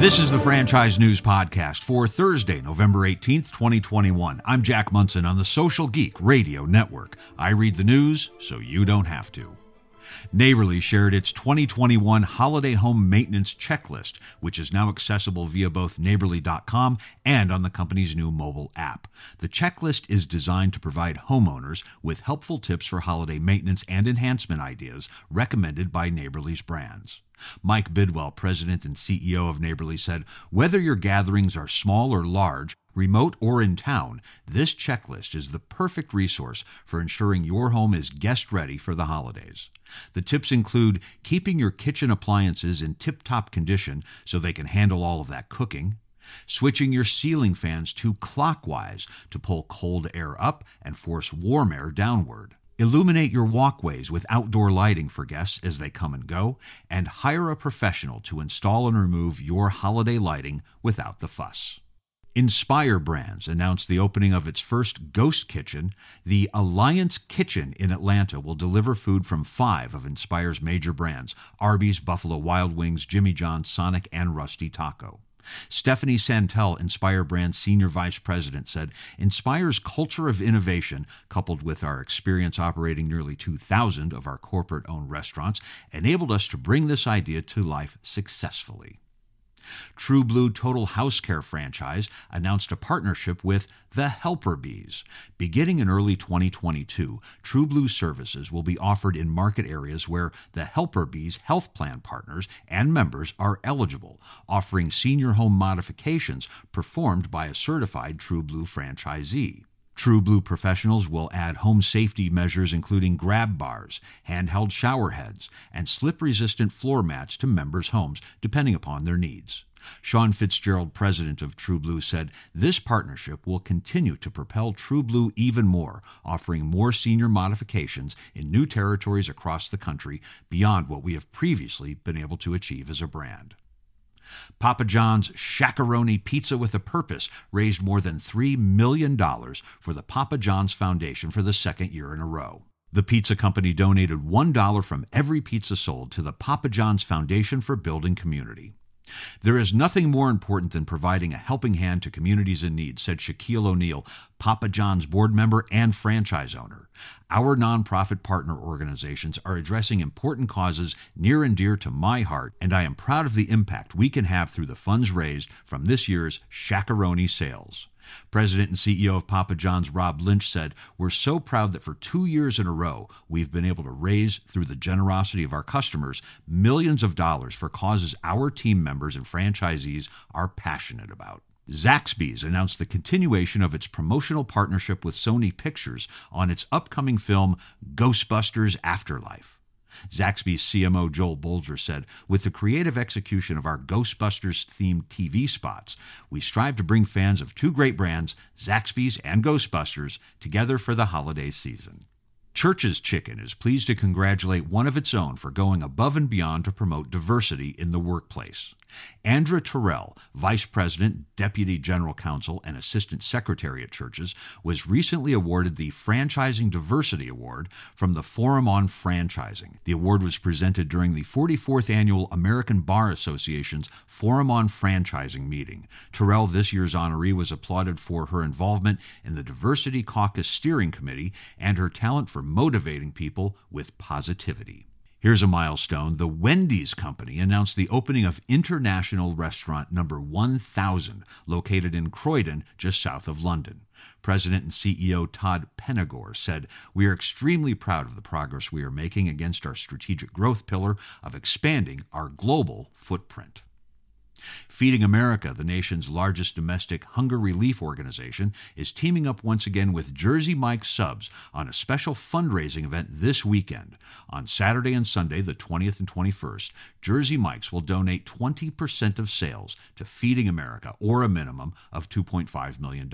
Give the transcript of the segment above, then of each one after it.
This is the Franchise News Podcast for Thursday, November 18th, 2021. I'm Jack Monson on the Social Geek Radio Network. I read the news so you don't have to. Neighborly shared its 2021 holiday home maintenance checklist, which is now accessible via both neighborly.com and on the company's new mobile app. The checklist is designed to provide homeowners with helpful tips for holiday maintenance and enhancement ideas recommended by Neighborly's brands. Mike Bidwell, president and CEO of Neighborly, said whether your gatherings are small or large, remote or in town, this checklist is the perfect resource for ensuring your home is guest ready for the holidays. The tips include keeping your kitchen appliances in tip top condition so they can handle all of that cooking, switching your ceiling fans to clockwise to pull cold air up and force warm air downward. Illuminate your walkways with outdoor lighting for guests as they come and go, and hire a professional to install and remove your holiday lighting without the fuss. Inspire Brands announced the opening of its first ghost kitchen. The Alliance Kitchen in Atlanta will deliver food from five of Inspire's major brands Arby's, Buffalo Wild Wings, Jimmy John's, Sonic, and Rusty Taco. Stephanie Santel, Inspire Brand's Senior Vice President, said Inspire's culture of innovation, coupled with our experience operating nearly 2,000 of our corporate owned restaurants, enabled us to bring this idea to life successfully. True Blue Total House Care franchise announced a partnership with the Helper Bees. Beginning in early 2022, True Blue services will be offered in market areas where the Helper Bees health plan partners and members are eligible, offering senior home modifications performed by a certified True Blue franchisee. True Blue professionals will add home safety measures including grab bars, handheld shower heads, and slip resistant floor mats to members' homes, depending upon their needs. Sean Fitzgerald, president of True Blue, said this partnership will continue to propel True Blue even more, offering more senior modifications in new territories across the country beyond what we have previously been able to achieve as a brand. Papa John's Shaq-a-Roni Pizza with a Purpose raised more than $3 million for the Papa John's Foundation for the second year in a row. The pizza company donated $1 from every pizza sold to the Papa John's Foundation for Building Community. There is nothing more important than providing a helping hand to communities in need, said Shaquille O'Neal, Papa John's board member and franchise owner. Our nonprofit partner organizations are addressing important causes near and dear to my heart, and I am proud of the impact we can have through the funds raised from this year's Shaq-a-Roni sales. President and CEO of Papa John's Rob Lynch said, We're so proud that for two years in a row, we've been able to raise, through the generosity of our customers, millions of dollars for causes our team members and franchisees are passionate about. Zaxby's announced the continuation of its promotional partnership with Sony Pictures on its upcoming film Ghostbusters Afterlife. Zaxby's CMO Joel Bolger said, With the creative execution of our Ghostbusters themed TV spots, we strive to bring fans of two great brands, Zaxby's and Ghostbusters, together for the holiday season. Church's Chicken is pleased to congratulate one of its own for going above and beyond to promote diversity in the workplace. Andra Terrell, Vice President, Deputy General Counsel, and Assistant Secretary at Church's, was recently awarded the Franchising Diversity Award from the Forum on Franchising. The award was presented during the 44th Annual American Bar Association's Forum on Franchising meeting. Terrell, this year's honoree, was applauded for her involvement in the Diversity Caucus Steering Committee and her talent for motivating people with positivity. Here's a milestone. The Wendy's Company announced the opening of International Restaurant number 1000, located in Croydon, just south of London. President and CEO Todd Penegor said, We are extremely proud of the progress we are making against our strategic growth pillar of expanding our global footprint. Feeding America, the nation's largest domestic hunger relief organization, is teaming up once again with Jersey Mike's Subs on a special fundraising event this weekend. On Saturday and Sunday, the 20th and 21st, Jersey Mike's will donate 20% of sales to Feeding America, or a minimum of $2.5 million.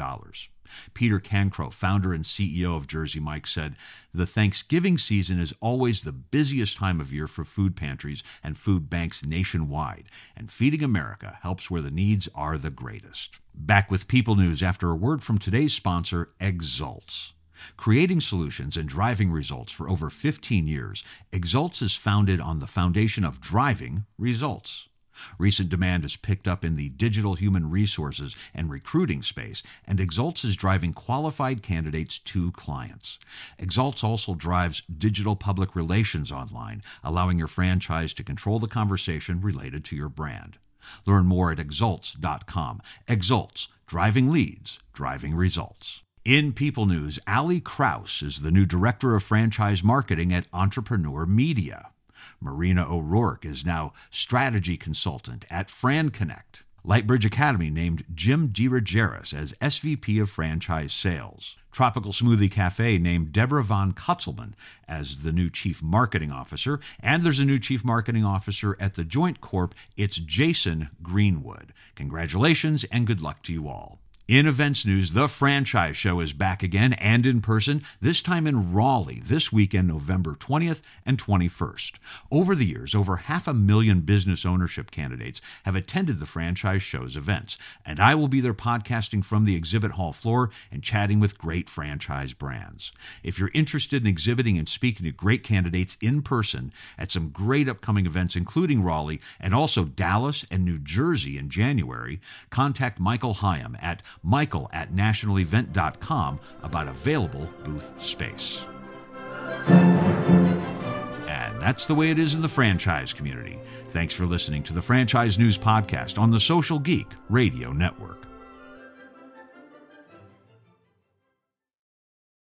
Peter Cancro, founder and CEO of Jersey Mike, said, The Thanksgiving season is always the busiest time of year for food pantries and food banks nationwide, and Feeding America helps where the needs are the greatest. Back with People News after a word from today's sponsor, Exults. Creating solutions and driving results for over 15 years, Exults is founded on the foundation of driving results. Recent demand has picked up in the digital human resources and recruiting space, and Exults is driving qualified candidates to clients. Exults also drives digital public relations online, allowing your franchise to control the conversation related to your brand. Learn more at exults.com. Exults, driving leads, driving results. In People News, Ali Kraus is the new Director of Franchise Marketing at Entrepreneur Media. Marina O'Rourke is now Strategy Consultant at FranConnect. Lightbridge Academy named Jim DiRogeris as SVP of Franchise Sales. Tropical Smoothie Cafe named Deborah Von Kutzelman as the new Chief Marketing Officer. And there's a new Chief Marketing Officer at the Joint Corp. It's Jason Greenwood. Congratulations and good luck to you all. In events news, the franchise show is back again and in person, this time in Raleigh, this weekend, November 20th and 21st. Over the years, over half a million business ownership candidates have attended the franchise show's events, and I will be there podcasting from the exhibit hall floor and chatting with great franchise brands. If you're interested in exhibiting and speaking to great candidates in person at some great upcoming events, including Raleigh and also Dallas and New Jersey in January, contact Michael Hyam at michael at nationalevent.com about available booth space. And that's the way it is in the franchise community. Thanks for listening to the Franchise News Podcast on the Social Geek Radio Network.